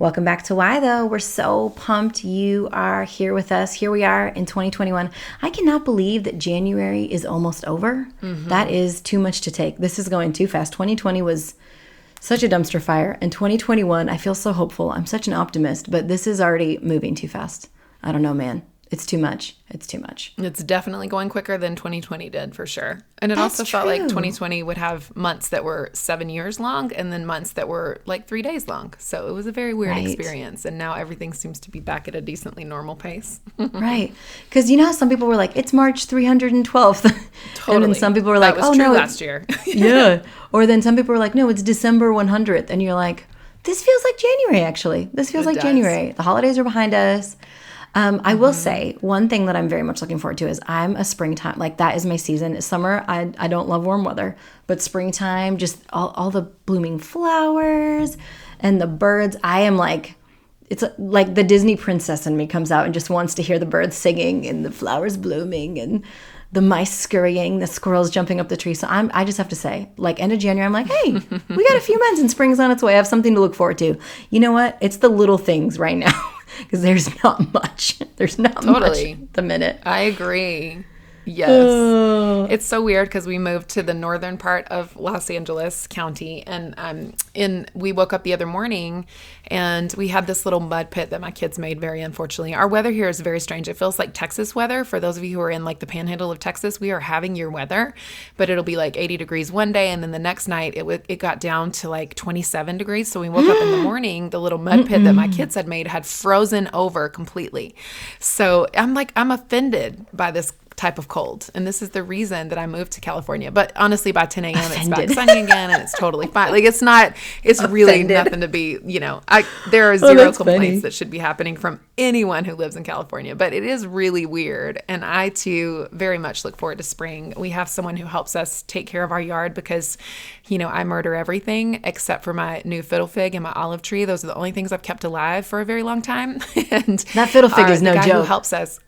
Welcome back to Why Though. We're so pumped you are here with us. Here we are in 2021. I cannot believe that January is almost over. Mm-hmm. That is too much to take. This is going too fast. 2020 was such a dumpster fire. And 2021, I feel so hopeful. I'm such an optimist, but this is already moving too fast. I don't know, man. It's too much. It's too much. It's definitely going quicker than 2020 did for sure. And it That's also felt like 2020 would have months that were seven years long and then months that were like three days long. So it was a very weird Right. experience. And now everything seems to be back at a decently normal pace. Right. Because you know how some people were like, it's March 312th. and Totally. then some people were That like, was oh true no. last year. yeah. Or then some people were like, no, it's December 100th. And you're like, this feels like January, actually. This feels It like does. January. The holidays are behind us. Um, I Mm-hmm. will say one thing that I'm very much looking forward to is I'm a springtime, like that is my season. Summer, I, I don't love warm weather, but springtime, just all, all the blooming flowers and the birds. I am like, it's like the Disney princess in me comes out and just wants to hear the birds singing and the flowers blooming and the mice scurrying, the squirrels jumping up the tree. So I'm, I just have to say, like end of January, I'm like, hey, we got a few months and spring's on its way. I have something to look forward to. You know what? It's the little things right now because there's not much. There's not Totally. much at the minute. I agree. Yes. It's so weird because we moved to the northern part of Los Angeles County, and um, in we woke up the other morning, and we had this little mud pit that my kids made. Very unfortunately, our weather here is very strange. It feels like Texas weather. For those of you who are in like the Panhandle of Texas, we are having your weather, but it'll be like 80 degrees one day, and then the next night it w- it got down to like 27 degrees. So we woke up in the morning, the little mud pit that my kids had made had frozen over completely. So I'm like I'm offended by this type of cold. And this is the reason that I moved to California. But honestly, by 10 a.m., it's back Offended. sunny again and it's totally fine. Like, it's not, it's really nothing to be, you know, I, there are zero complaints funny. that should be happening from anyone who lives in California. But it is really weird. And I too very much look forward to spring. We have someone who helps us take care of our yard because, you know, I murder everything except for my new fiddle fig and my olive tree. Those are the only things I've kept alive for a very long time. and That fiddle fig our- is no guy Who joke. helps us.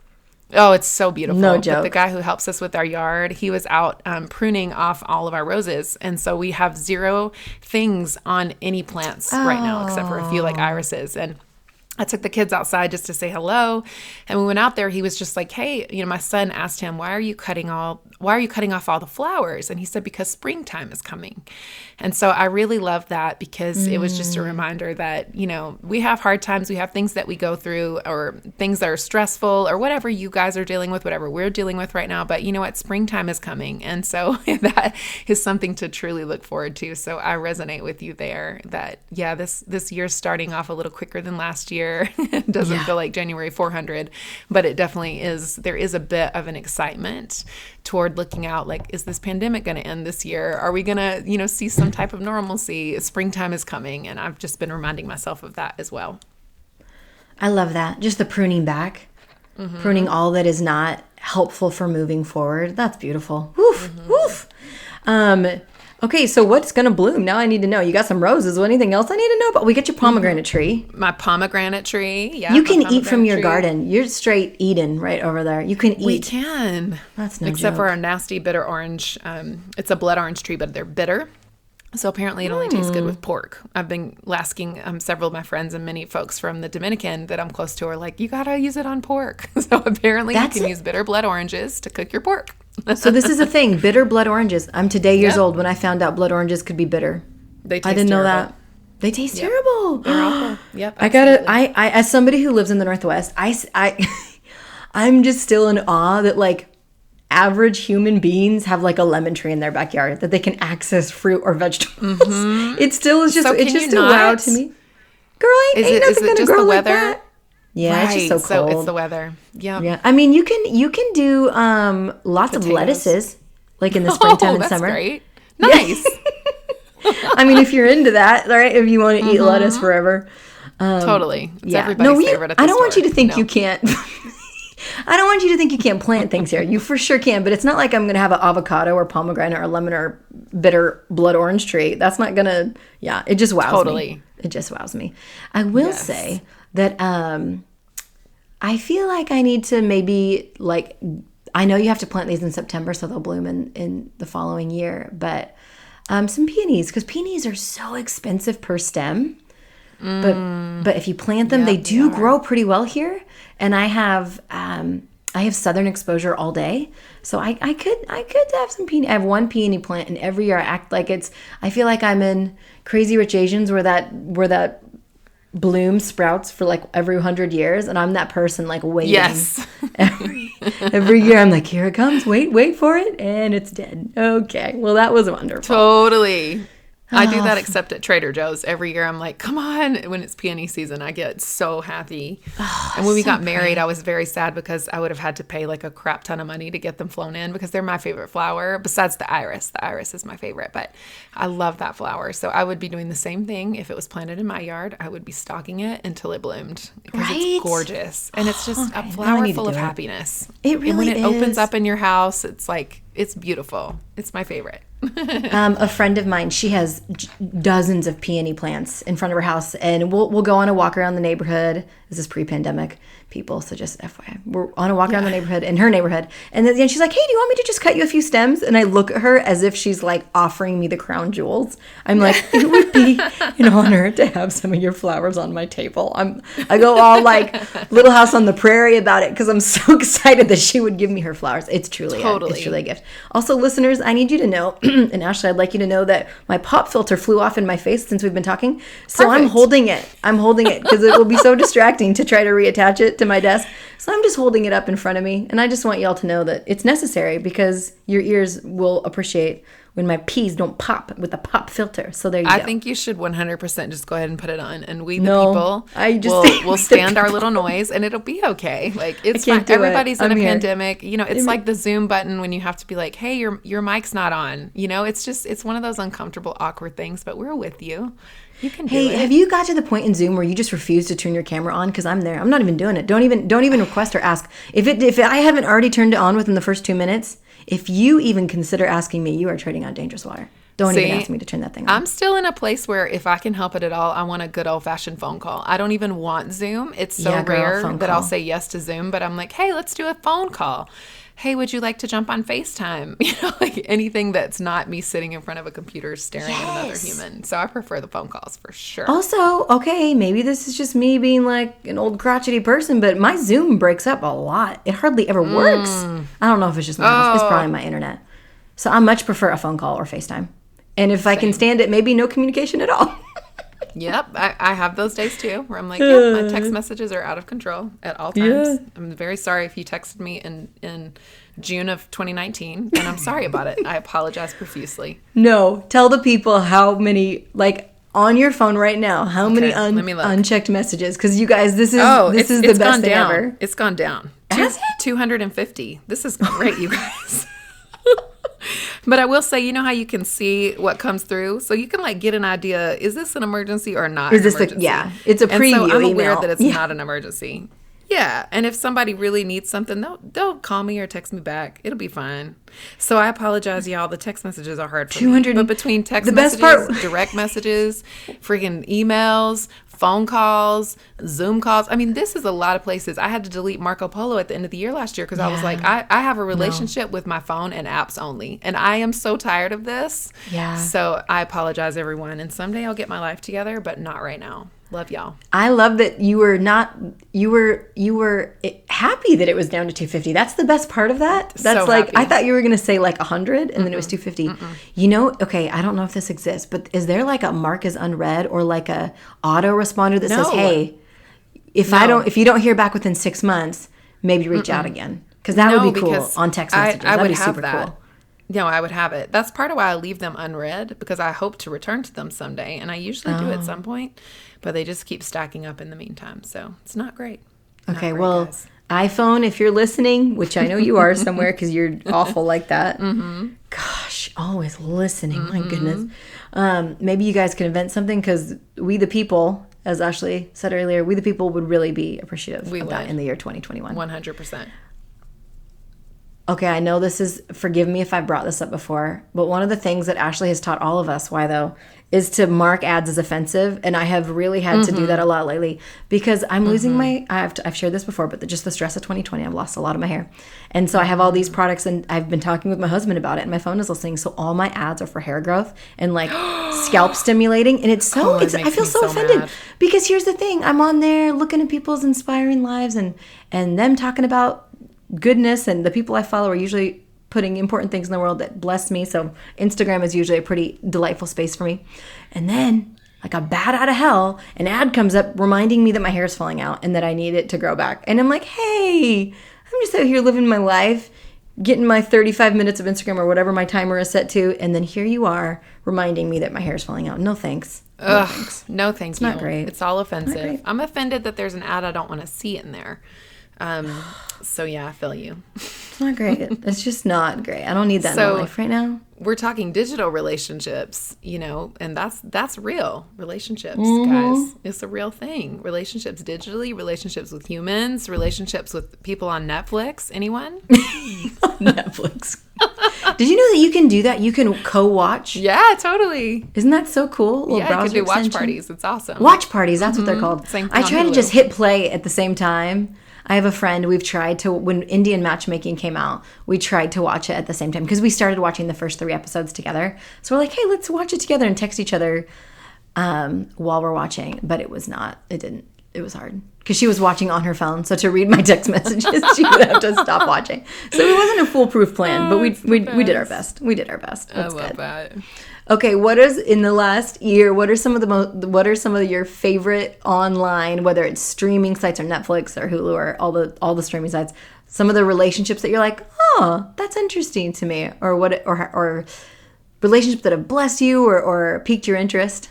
Oh, it's so beautiful. No But joke. the guy who helps us with our yard, he was out um, pruning off all of our roses. And so we have zero things on any plants right now, except for a few like irises. And I took the kids outside just to say hello. And we went out there. He was just like, Hey, you know, my son asked him, Why are you cutting all why are you cutting off all the flowers? And he said, Because springtime is coming. And so I really love that because it was just a mm. reminder that, you know, we have hard times, we have things that we go through or things that are stressful or whatever you guys are dealing with, whatever we're dealing with right now. But you know what? Springtime is coming. And so that is something to truly look forward to. So I resonate with you there that, yeah, this, this year's starting off a little quicker than last year. it doesn't feel like January 400, but it definitely is. There is a bit of an excitement toward looking out like, is this pandemic going to end this year? Are we going to, you know, see some type of normalcy? Springtime is coming. And I've just been reminding myself of that as well. I love that. Just the pruning back, Mm-hmm. pruning all that is not helpful for moving forward. That's beautiful. Woof, Mm-hmm. woof. Um, okay, so what's gonna bloom? Now I need to know. You got some roses. Or anything else I need to know? But we get your pomegranate tree. My pomegranate tree. Yeah. You can eat from your tree. garden. You're straight Eden right over there. You can eat. We can. That's no Except for our nasty bitter orange. Um, it's a blood orange tree, but they're bitter. So apparently it only tastes good Hmm. with pork. I've been asking um, several of my friends and many folks from the Dominican that I'm close to are like, you gotta use it on pork. So apparently That's you can it. use bitter blood oranges to cook your pork. So this is a thing. Bitter blood oranges. I'm today years Yep. old when I found out blood oranges could be bitter. They taste I didn't know terrible. that. They taste terrible. They're awful. Yep. I gotta. I, I as somebody who lives in the Northwest, I I I'm just still in awe that like average human beings have like a lemon tree in their backyard that they can access fruit or vegetables. It still is just. Mm-hmm. So it's just you a wow not? to me. Girl, ain't, Is ain't it- nothing is it gonna just grow the like weather? that. Yeah, it's just so Right, cold. it's the weather. Yeah. yeah, I mean, you can you can do um lots of lettuces like in the Oh, springtime and that's summer. great. Nice. I mean, if you're into that, right? If you want to eat lettuce forever. totally. It's Yeah. everybody's no, you, favorite I don't want you to think No. you can't. I don't want you to think you can't plant things here. You for sure can, but it's not like I'm gonna have an avocado or pomegranate or lemon or bitter blood orange tree. That's not gonna. Yeah, it just wows me. Totally. me. It just wows me. I will Yes. say that um, I feel like I need to maybe like. I know you have to plant these in September, so they'll bloom in in the following year. But um, some peonies because peonies are so expensive per stem but but if you plant them, they do grow pretty well here. And I have um, I have southern exposure all day, so I, I could I could have some peony. I have one peony plant, and every year I act like it's. I feel like I'm in Crazy Rich Asians, where that where that bloom sprouts for like every hundred years, and I'm that person like waiting. Yes. every every year I'm like, here it comes. Wait, wait for it, and it's dead. Okay, well that was wonderful. Totally. I do that except at Trader Joe's. Every year I'm like, come on. When it's peony season, I get so happy. and when we got married, I was very sad because I would have had to pay like a crap ton of money to get them flown in because they're my favorite flower, besides the iris. The iris is my favorite, but I love that flower. So I would be doing the same thing if it was planted in my yard. I would be stalking it until it bloomed because Right? it's gorgeous. And it's just I a flower full of it. happiness. It And when really it opens up in your house, it's like, it's beautiful. It's my favorite. Um, a friend of mine, she has dozens of peony plants in front of her house, and we'll we'll go on a walk around the neighborhood. This is pre-pandemic, people, so just FYI, we're on a walk around the neighborhood in her neighborhood, and then she's like, "Hey, do you want me to just cut you a few stems?" And I look at her as if she's like offering me the crown jewels. I'm like, it would be an honor to have some of your flowers on my table. I'm I go all like Little House on the Prairie about it because I'm so excited that she would give me her flowers. It's truly a, Totally. it's truly a gift. Also, listeners, I need you to know, and Ashley, I'd like you to know that my pop filter flew off in my face since we've been talking. So I'm holding it. I'm holding it because it will be so distracting to try to reattach it to my desk. So I'm just holding it up in front of me. And I just want y'all to know that it's necessary because your ears will appreciate when my peas don't pop with a pop filter. So there you I go. I think you should 100% just go ahead and put it on, and we the No, people I just will will stand our little noise, and it'll be okay. Like it's fine. do it. Everybody's in I'm a here. pandemic. You know, it's like the Zoom button when you have to be like, "Hey, your your mic's not on." You know, it's just it's one of those uncomfortable, awkward things. But we're with you. You can Hey, have you got to the point in Zoom where you just refuse to turn your camera on? Because I'm there. I'm not even doing it. Don't even don't even request or ask. If it if I haven't already turned it on within the first two minutes, if you even consider asking me, you are trading on dangerous water. Don't even ask me to turn that thing on. I'm still in a place where if I can help it at all, I want a good old fashioned phone call. I don't even want Zoom. It's so Yeah, girl, rare that I'll say yes to Zoom, but I'm like, hey, let's do a phone call. Hey, would you like to jump on FaceTime? You know, like anything that's not me sitting in front of a computer staring at another human. So I prefer the phone calls for sure. also, okay, maybe this is just me being like an old crotchety person, but my Zoom breaks up a lot. It hardly ever works. Mm. I don't know if it's just my house. It's Oh. probably my internet. So I much prefer a phone call or FaceTime. And if I can stand it, maybe no communication at all. Yep, I, I have those days too where I'm like, yep, my text messages are out of control at all times. I'm very sorry if you texted me in in June of 2019, and I'm sorry about it. I apologize profusely. No, tell the people how many like on your phone right now. How many un- unchecked messages? Because you guys, this is Oh, this is the best thing down. ever. It's gone down. Has it? 250. This is great, you guys. but I will say, you know how you can see what comes through? So you can like get an idea, is this an emergency or not? Is this the- emergency? yeah, it's a And so I'm aware email. that it's Yeah. not an emergency. Yeah, and if somebody really needs something, they'll they'll call me or text me back. It'll be fine. So I apologize, y'all. The text messages are hard for 200 me. But between text the best messages, part- direct messages, freaking emails, phone calls, Zoom calls. I mean, this is a lot of places. I had to delete Marco Polo at the end of the year last year because I was like, I, I have a relationship with my phone and apps only. And I am so tired of this. Yeah. So I apologize, everyone. And someday I'll get my life together, but not right now. Love y'all. I love that you were not you were you were happy that it was down to 250. That's the best part of that. That's So like happy. I thought you were going to say like 100 and then it was 250. You know, okay, I don't know if this exists, but is there like a mark as unread or like a auto responder that says, "Hey, if I don't if you don't hear back within 6 months, maybe reach out again." Cuz that would be cool on text messages. I, That'd would be have super that. cool. No, I would have it. That's part of why I leave them unread because I hope to return to them someday, and I usually do Oh. at some point, but they just keep stacking up in the meantime. So it's not great. Not Okay, great, well, guys. iPhone, if you're listening, which I know you are somewhere because you're awful like that. Mm-hmm. Gosh, always listening. My Mm-hmm. goodness. Um, maybe you guys can invent something because we, the people, as Ashley said earlier, we the people would really be appreciative We of that would. in the year 2021. 100%. Okay, I know this is, forgive me if I brought this up before, but one of the things that Ashley has taught all of us, why though, is to mark ads as offensive. And I have really had to do that a lot lately because I'm losing mm-hmm. my, I've, I've shared this before, but the, just the stress of 2020, I've lost a lot of my hair. And so I have all these mm-hmm. products and I've been talking with my husband about it and my phone is listening. So all my ads are for hair growth and like scalp stimulating. And it's so, Oh, it it's, I feel so, so offended mad. because here's the thing i'm on there looking at people's inspiring lives and and them talking about goodness and the people i follow are usually putting important things in the world that bless me so instagram is usually a pretty delightful space for me and then like a bat out of hell an ad comes up reminding me that my hair is falling out and that i need it to grow back and i'm like hey i'm just out here living my life getting my 35 minutes of instagram or whatever my timer is set to and then here you are reminding me that my hair is falling out no thanks no Ugh, thanks no, thank you. not great. It's all offensive. I'm offended that there's an ad I don't want to see in there. Um, so yeah, I feel you. It's not great. it's just not great. I don't need that in So- my life right now. We're talking digital relationships, you know, and that's that's real relationships, Mm-hmm. guys. It's a real thing. Relationships digitally, relationships with humans, relationships with people on Netflix. Anyone? Netflix. Did you know that you can do that? You can co-watch. yeah, totally. Isn't that so cool? Little Yeah, browser do watch extension. parties. It's awesome. Watch parties. That's what they're called. Same I try to just hit play at the same time. I have a friend. We've tried to when Indian matchmaking came out. We tried to watch it at the same time because we started watching the first three episodes together. So we're like, hey, let's watch it together and text each other um, while we're watching. But it was not. It didn't. It was hard because she was watching on her phone. So to read my text messages, she would have to stop watching. So it wasn't a foolproof plan, but oh, we we, we did our best. We did our best. I love good. that. Okay, what is in the last year? What are some of the most? What are some of your favorite online, whether it's streaming sites or Netflix or Hulu or all the all the streaming sites? Some of the relationships that you're like, oh, that's interesting to me, or what, or or relationships that have blessed you or or piqued your interest.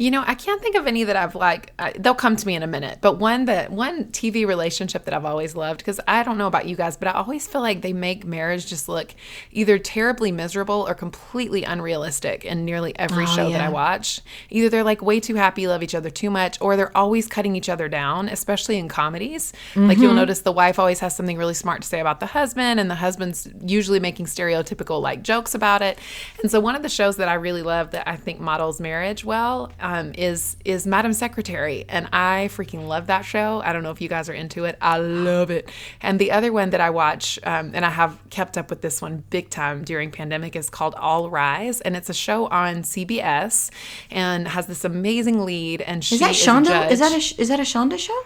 You know, I can't think of any that I've like. I, they'll come to me in a minute. But one that one TV relationship that I've always loved because I don't know about you guys, but I always feel like they make marriage just look either terribly miserable or completely unrealistic in nearly every Oh, show that I watch. Either they're like way too happy, love each other too much, or they're always cutting each other down, especially in comedies. Like Mm-hmm. you'll notice the wife always has something really smart to say about the husband, and the husband's usually making stereotypical like jokes about it. And so one of the shows that I really love that I think models marriage well um, is is Madam Secretary, and I freaking love that show. I don't know if you guys are into it. I love it. And the other one that I watch, um, and I have kept up with this one big time during pandemic, is called All Rise, and it's a show on CBS, and has this amazing lead. And she Is that a Shonda? judge. Is that a is that a Shonda show?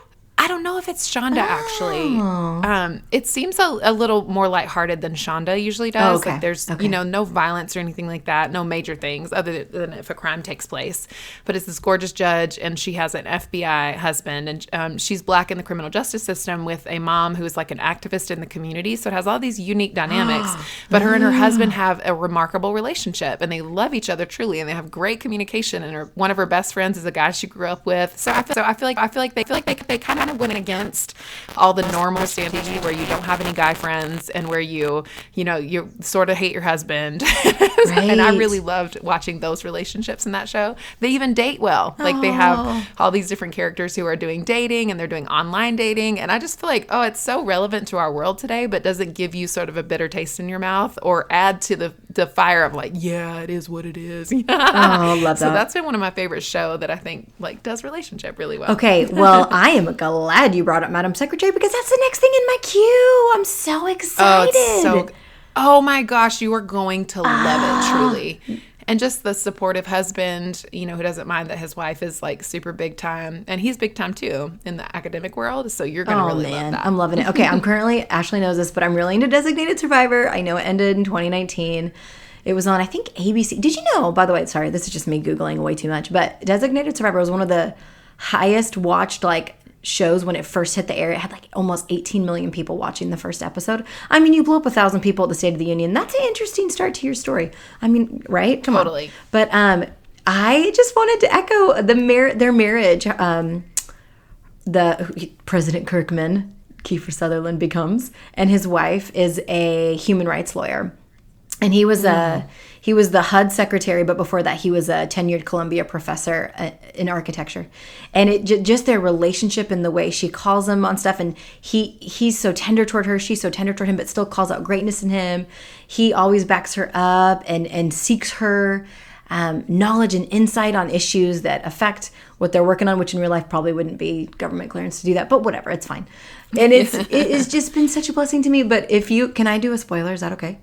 I don't know if it's Shonda actually. Oh. Um, it seems a, a little more lighthearted than Shonda usually does. Oh, okay. Like there's Okay. you know no violence or anything like that, no major things other than if a crime takes place. But it's this gorgeous judge, and she has an FBI husband, and um, she's black in the criminal justice system with a mom who is like an activist in the community. So it has all these unique dynamics. but her and her husband have a remarkable relationship, and they love each other truly, and they have great communication. And her, one of her best friends is a guy she grew up with. So I feel, so I feel like I feel like they feel like they they kind of went against all the normal standards where you don't have any guy friends and where you you know you sort of hate your husband. and I really loved watching those relationships in that show. They even date well. Like they have oh. all these different characters who are doing dating and they're doing online dating. And I just feel like, oh, it's so relevant to our world today, but doesn't give you sort of a bitter taste in your mouth or add to the, the fire of like, yeah, it is what it is. Oh, love that. so that. that's been one of my favorite show that I think like does relationship really well. Okay, well, I am glad you brought up Madam Secretary because that's the next thing in my queue. I'm so Oh, excited. it's so. Oh my gosh, you are going to love Ah. it truly. And just the supportive husband, you know, who doesn't mind that his wife is like super big time, and he's big time too in the academic world. So you're gonna Oh really man, love that. I'm loving it. Okay, I'm currently Ashley knows this, but I'm really into Designated Survivor. I know it ended in 2019. It was on I think ABC. Did you know? By the way, sorry, this is just me googling way too much. But Designated Survivor was one of the highest watched like shows when it first hit the air. It had like almost 18 million people watching the first episode. I mean, you blew up a thousand people at the State of the Union. That's an interesting start to your story. I mean, right? Come Totally. on. But um, I just wanted to echo the mar- their marriage. Um, the President Kirkman, Kiefer Sutherland becomes, and his wife is a human rights lawyer. And he was a he was the HUD secretary, but before that, he was a tenured Columbia professor uh, in architecture. And it just their relationship and the way she calls him on stuff, and he he's so tender toward her, she's so tender toward him, but still calls out greatness in him. He always backs her up and and seeks her um, knowledge and insight on issues that affect what they're working on, which in real life probably wouldn't be government clearance to do that, but whatever, it's fine. And it's it has just been such a blessing to me. But if you can, I do a spoiler? Is that okay?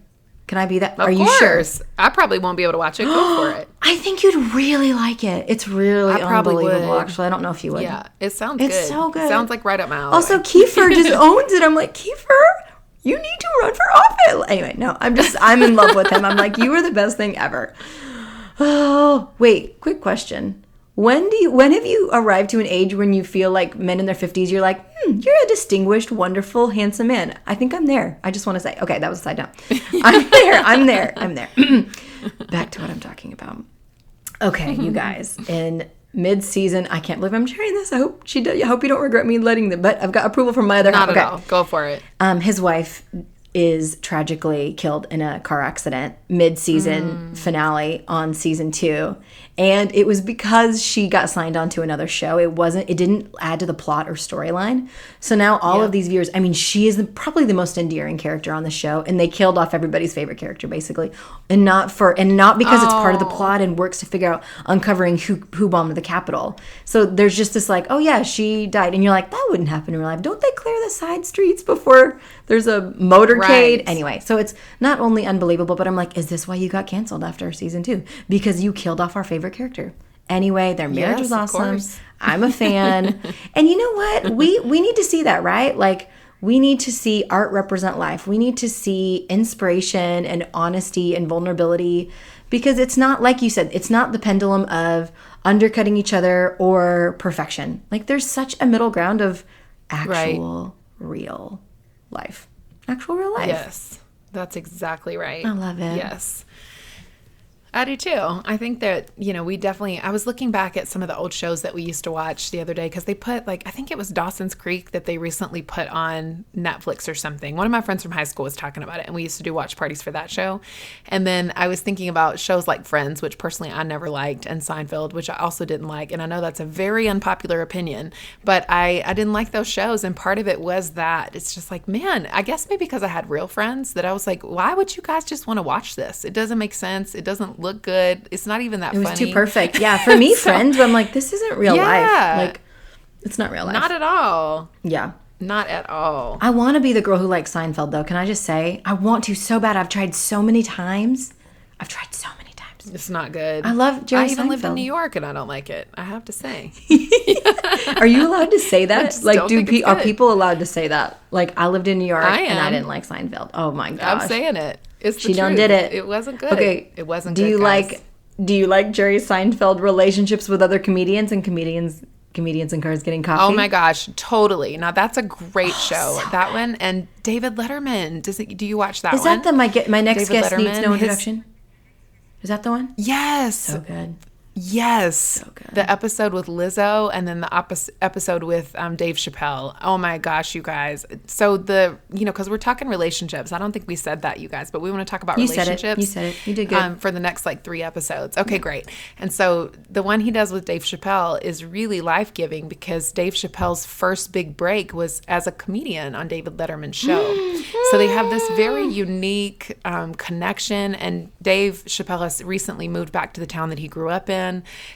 Can I be that? Of Are you sure? I probably won't be able to watch it. Go for it. I think you'd really like it. It's really I probably unbelievable. would. Actually, I don't know if you would. Yeah, it sounds It's good. so good. Sounds like right up my alley. Also, Kiefer just owns it. I'm like, Kiefer, you need to run for office. Anyway, no, I'm just, I'm in love with him. I'm like, you are the best thing ever. Oh, wait, quick question. When do you, when have you arrived to an age when you feel like men in their 50s, you're like, hmm, you're a distinguished, wonderful, handsome man? I think I'm there. I just want to say, okay, that was a side note. I'm there. I'm there. I'm there. Back to what I'm talking about. Okay, you guys, in mid-season, I can't believe I'm sharing this. I hope she does. I hope you don't regret me letting them. But I've got approval from my other Not half. at all. Go for it. Um, his wife is tragically killed in a car accident mid-season hmm. finale on season two. And it was because she got signed on to another show. It wasn't it didn't add to the plot or storyline. So now all of these viewers i mean she is the, probably the most endearing character on the show and they killed off everybody's favorite character basically. And not for and not because it's part of the oh. plot and works to figure out uncovering who who bombed the capitol. So there's just this like oh yeah she died. And you're like that wouldn't happen in real life. Don't they clear the side streets before there's a motorcade. Right. anyway so it's not only unbelievable but i'm like is this why you got canceled after season two? Because you killed off our favorite character. Anyway their marriage Yes, was awesome. i'm a fan. And you know what? We we need to see that right? Like we need to see art represent life. We need to see inspiration and honesty and vulnerability because it's not like you said it's not the pendulum of undercutting each other or perfection. Like there's such a middle ground of actual real life actual real life Yes, that's exactly right. I love it. Yes. I do too. I think that, you know, we definitely, I was looking back at some of the old shows that we used to watch the other day because they put, like, I think it was Dawson's Creek that they recently put on Netflix or something. One of my friends from high school was talking about it, and we used to do watch parties for that show. And then I was thinking about shows like Friends, which personally I never liked, and Seinfeld, which I also didn't like. And I know that's a very unpopular opinion, but I, I didn't like those shows. And part of it was that it's just like, man, I guess maybe because I had real friends that I was like, why would you guys just want to watch this? It doesn't make sense. It doesn't look good. It's not even that It was funny. too perfect. Yeah, for me, So- friends, I'm like, this isn't real Yeah. life. Like, it's not real life. Not at all. yeah. Not at all. I want to be the girl who likes Seinfeld, though. Can I just say, I want to so bad. I've tried so many times. I've tried so many times. It's not good. I love Jerry I even lived in New York and I don't like it. I have to say. Are you allowed to say that? Like, don't pe- are people allowed to say that? Like, I lived in New York I and I didn't like Seinfeld. Oh my gosh. I'm saying it. It's she done did it. It wasn't good. Okay. It wasn't Do good. you guys. like? Do you like Jerry Seinfeld relationships with other comedians and comedians? Comedians and cars getting coffee. Oh my gosh, totally. Now that's a great Oh, show. that one and David Letterman. Does it, do you watch that Is one? that the my my next David guest needs Letterman, no his- introduction? Is that the one? yes. So good. Yes. good. The episode with Lizzo and then the oppos- episode with um, Dave Chappelle. Oh my gosh, you guys. So the, you know, because we're talking relationships. I don't think we said that, you guys, but we want to talk about You said it. relationships. You said it. You did good. Um, for the next like three episodes. Okay, great. And so the one he does with Dave Chappelle is really life giving because Dave Chappelle's first big break was as a comedian on David Letterman's show. so they have this very unique um, connection. And Dave Chappelle has recently moved back to the town that he grew up in,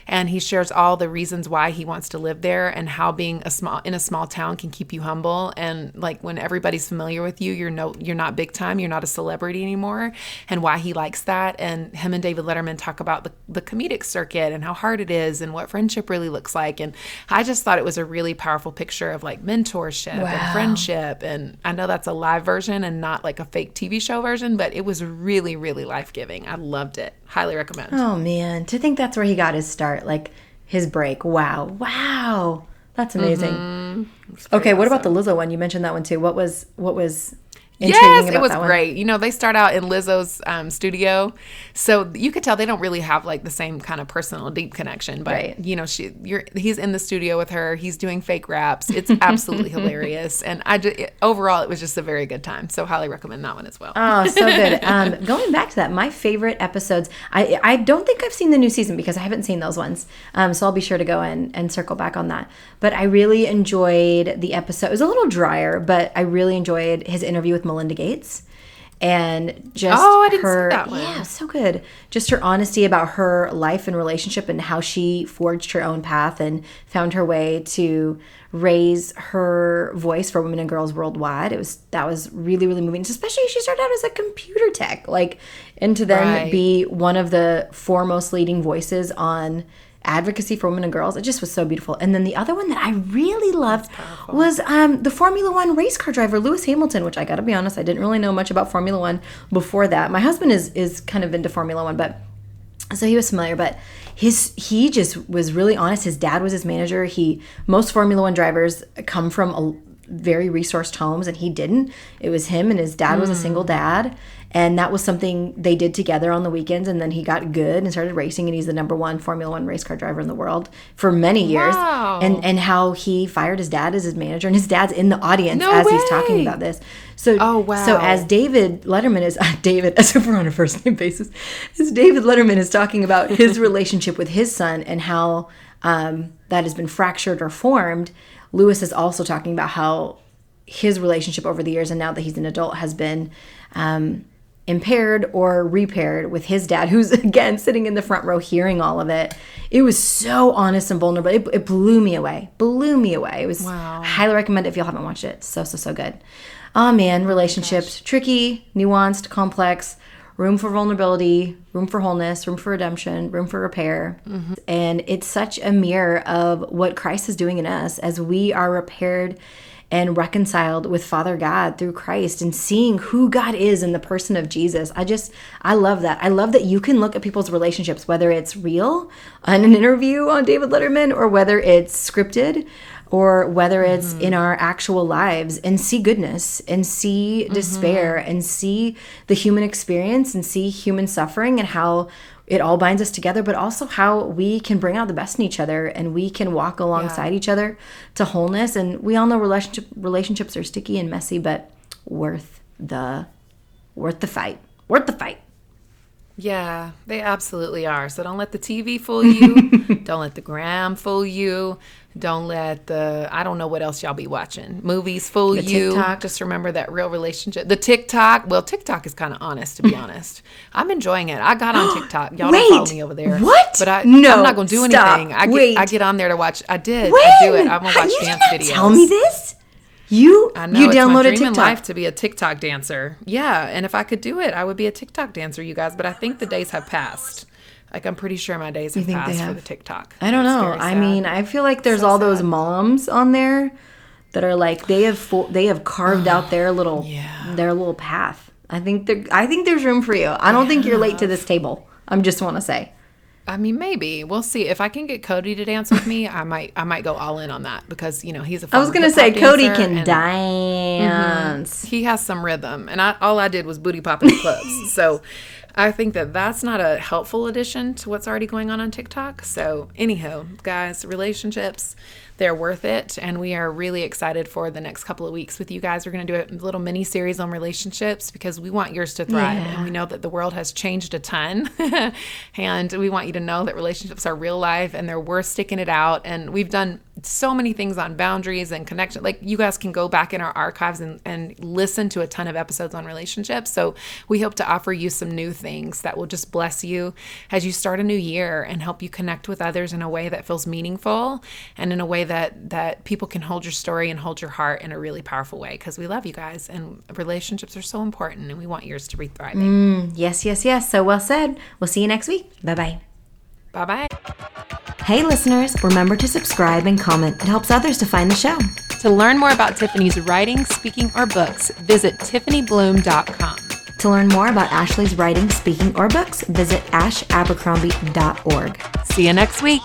and he shares all the reasons why he wants to live there and how being a small in a small town can keep you humble. And like when everybody's familiar with you, you're no you're not big time, you're not a celebrity anymore, and why he likes that. And him and David Letterman talk about the, the comedic circuit and how hard it is and what friendship really looks like. And I just thought it was a really powerful picture of like mentorship Wow. and friendship. And I know that's a live version and not like a fake TV show version, but it was really, really life giving. I loved it. Highly recommend. Oh man, to think that's where he got his start, like his break. Wow, wow, that's amazing. Mm-hmm. Okay, what about the Lizzo one? You mentioned that one too. What was what was? Yes, it was great. You know, they start out in Lizzo's um, studio, so you could tell they don't really have like the same kind of personal deep connection. But right. you know, she, you're, he's in the studio with her. He's doing fake raps. It's absolutely hilarious, and I just, it, overall it was just a very good time. So highly recommend that one as well. Oh, so good. um, going back to that, my favorite episodes. I I don't think I've seen the new season because I haven't seen those ones. Um, so I'll be sure to go in and circle back on that. But I really enjoyed the episode. It was a little drier, but I really enjoyed his interview with Melinda Gates and just oh, I didn't her see that one. yeah so good just her honesty about her life and relationship and how she forged her own path and found her way to raise her voice for women and girls worldwide it was that was really really moving especially she started out as a computer tech like and to then right. be one of the foremost leading voices on advocacy for women and girls. It just was so beautiful. And then the other one that I really loved was um, the Formula One race car driver Lewis Hamilton, which I got to be honest, I didn't really know much about Formula One before that. My husband is is kind of into Formula One, but so he was familiar. But his he just was really honest. His dad was his manager. He most Formula One drivers come from a very resourced homes and he didn't it was him and his dad was a single mm. dad and that was something they did together on the weekends and then he got good and started racing and he's the number one formula one race car driver in the world for many years wow. and and how he fired his dad as his manager and his dad's in the audience no as way. he's talking about this so oh wow so as david letterman is uh, david as if we're on a first name basis as david letterman is talking about his relationship with his son and how um, that has been fractured or formed lewis is also talking about how his relationship over the years and now that he's an adult has been um, impaired or repaired with his dad, who's again sitting in the front row hearing all of it. It was so honest and vulnerable. It, it blew me away. Blew me away. It was wow. highly recommend it if y'all haven't watched it. So so so good. Oh man, relationships oh tricky, nuanced, complex. Room for vulnerability, room for wholeness, room for redemption, room for repair. Mm-hmm. And it's such a mirror of what Christ is doing in us as we are repaired and reconciled with Father God through Christ and seeing who God is in the person of Jesus. I just, I love that. I love that you can look at people's relationships, whether it's real on an interview on David Letterman or whether it's scripted or whether it's mm-hmm. in our actual lives and see goodness and see mm-hmm. despair and see the human experience and see human suffering and how it all binds us together, but also how we can bring out the best in each other and we can walk alongside yeah. each other to wholeness. And we all know relationship relationships are sticky and messy, but worth the worth the fight. Worth the fight. Yeah, they absolutely are. So don't let the TV fool you. don't let the gram fool you. Don't let the I don't know what else y'all be watching. Movies fool the you. TikTok. Just remember that real relationship. The TikTok. Well, TikTok is kind of honest to be mm. honest. I'm enjoying it. I got on TikTok. Y'all Wait, don't follow me over there. What? But I no, I'm not gonna do stop. anything. I get I get on there to watch. I did. When? I do it. I'm gonna watch you dance videos. Tell me this. You I know, you it's downloaded my dream TikTok. in life to be a TikTok dancer. Yeah, and if I could do it, I would be a TikTok dancer, you guys. But I think the days have passed. Like I'm pretty sure my days have passed have? for the TikTok. I don't know. I mean, I feel like there's so all sad. those moms on there that are like they have fo- they have carved out their little yeah. their little path. I think there I think there's room for you. I don't yeah. think you're late to this table. I'm just want to say. I mean, maybe we'll see. If I can get Cody to dance with me, I might, I might go all in on that because you know he's a. I was gonna say Cody can dance. Mm-hmm, he has some rhythm, and I all I did was booty pop in the clubs. so, I think that that's not a helpful addition to what's already going on on TikTok. So, anyhow, guys, relationships they're worth it. And we are really excited for the next couple of weeks with you guys. We're going to do a little mini series on relationships because we want yours to thrive. Yeah. And we know that the world has changed a ton. and we want you to know that relationships are real life and they're worth sticking it out. And we've done so many things on boundaries and connection. Like you guys can go back in our archives and, and listen to a ton of episodes on relationships. So we hope to offer you some new things that will just bless you as you start a new year and help you connect with others in a way that feels meaningful and in a way that that people can hold your story and hold your heart in a really powerful way because we love you guys and relationships are so important and we want yours to be thriving. Mm, yes, yes, yes. So well said. We'll see you next week. Bye bye. Bye bye. Hey, listeners, remember to subscribe and comment. It helps others to find the show. To learn more about Tiffany's writing, speaking, or books, visit TiffanyBloom.com. To learn more about Ashley's writing, speaking, or books, visit ashabercrombie.org. See you next week.